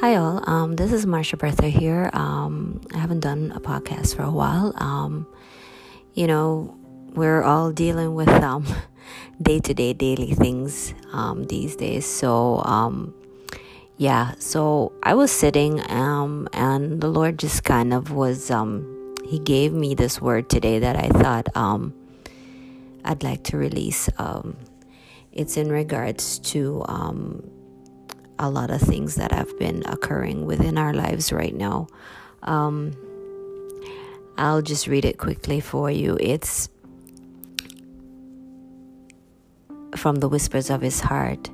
Hi, all. Um, this is Marsha Bertha here. Um, I haven't done a podcast for a while. Um, you know, we're all dealing with day to day, daily things um, these days. So, um, yeah, so I was sitting, um, and the Lord just kind of was, He gave me this word today that I thought I'd like to release. it's in regards to a lot of things that have been occurring within our lives right now. Um, I'll just read it quickly for you. It's from the whispers of his heart.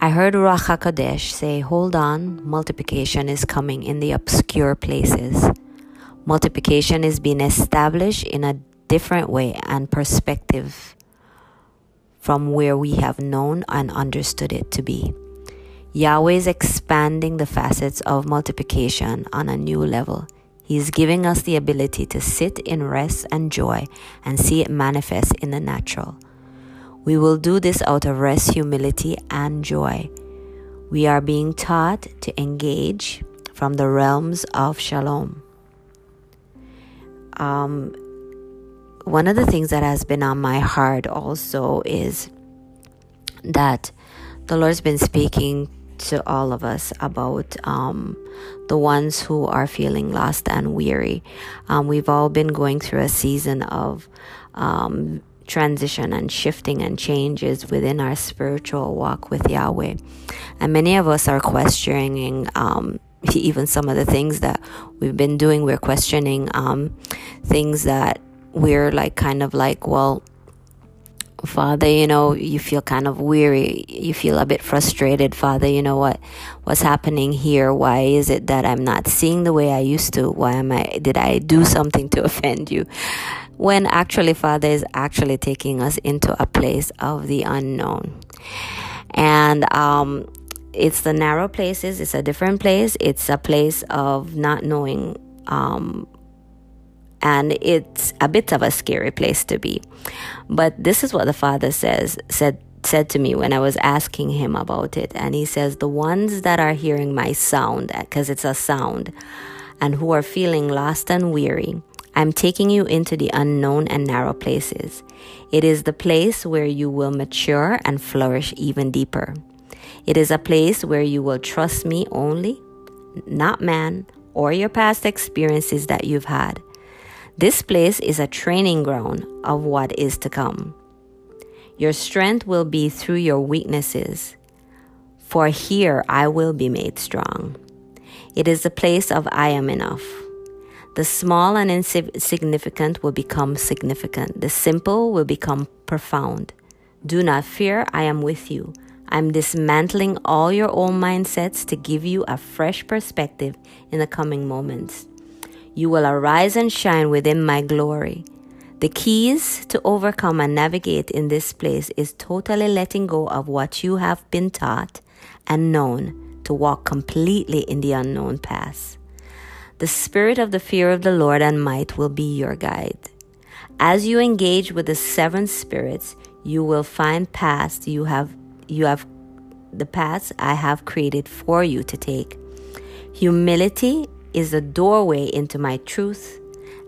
I heard Ruach HaKodesh say, Hold on, multiplication is coming in the obscure places. Multiplication is being established in a different way and perspective from where we have known and understood it to be. Yahweh is expanding the facets of multiplication on a new level. He is giving us the ability to sit in rest and joy and see it manifest in the natural. We will do this out of rest, humility, and joy. We are being taught to engage from the realms of shalom. Um, one of the things that has been on my heart also is that the Lord's been speaking to all of us about um, the ones who are feeling lost and weary. Um, we've all been going through a season of um, transition and shifting and changes within our spiritual walk with Yahweh. And many of us are questioning um, even some of the things that we've been doing. We're questioning um, things that we're like, kind of like, well, Father, you know, you feel kind of weary. You feel a bit frustrated. Father, you know what, what's happening here? Why is it that I'm not seeing the way I used to? Why am I, did I do something to offend you? When actually, Father is actually taking us into a place of the unknown. And, um, it's the narrow places. It's a different place. It's a place of not knowing, um, and it's a bit of a scary place to be. But this is what the father says said said to me when I was asking him about it, and he says the ones that are hearing my sound because it's a sound, and who are feeling lost and weary. I'm taking you into the unknown and narrow places. It is the place where you will mature and flourish even deeper. It is a place where you will trust me only, not man or your past experiences that you've had. This place is a training ground of what is to come. Your strength will be through your weaknesses, for here I will be made strong. It is the place of I am enough. The small and insignificant will become significant. The simple will become profound. Do not fear, I am with you. I'm dismantling all your old mindsets to give you a fresh perspective in the coming moments. You will arise and shine within my glory. The keys to overcome and navigate in this place is totally letting go of what you have been taught and known to walk completely in the unknown path. The spirit of the fear of the Lord and might will be your guide. As you engage with the seven spirits, you will find paths you have you have the paths I have created for you to take. Humility is the doorway into my truth,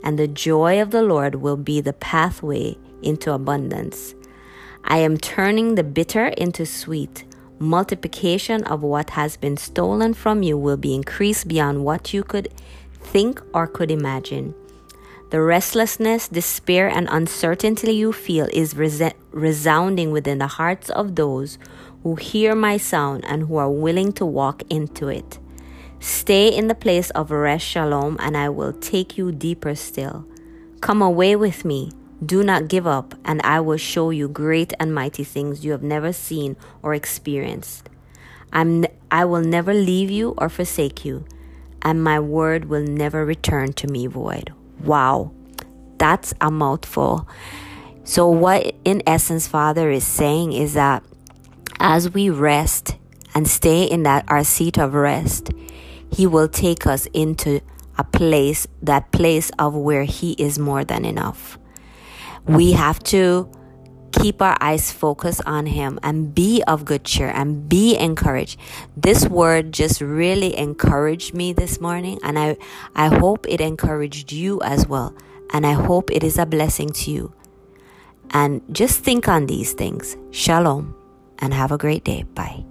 and the joy of the Lord will be the pathway into abundance. I am turning the bitter into sweet. Multiplication of what has been stolen from you will be increased beyond what you could think or could imagine. The restlessness, despair, and uncertainty you feel is resounding within the hearts of those who hear my sound and who are willing to walk into it. Stay in the place of rest, shalom, and I will take you deeper still. Come away with me. Do not give up, and I will show you great and mighty things you have never seen or experienced. I'm, I will never leave you or forsake you, and my word will never return to me void. Wow, that's a mouthful. So, what in essence, Father is saying is that as we rest and stay in that our seat of rest, he will take us into a place, that place of where He is more than enough. We have to keep our eyes focused on Him and be of good cheer and be encouraged. This word just really encouraged me this morning, and I, I hope it encouraged you as well. And I hope it is a blessing to you. And just think on these things. Shalom and have a great day. Bye.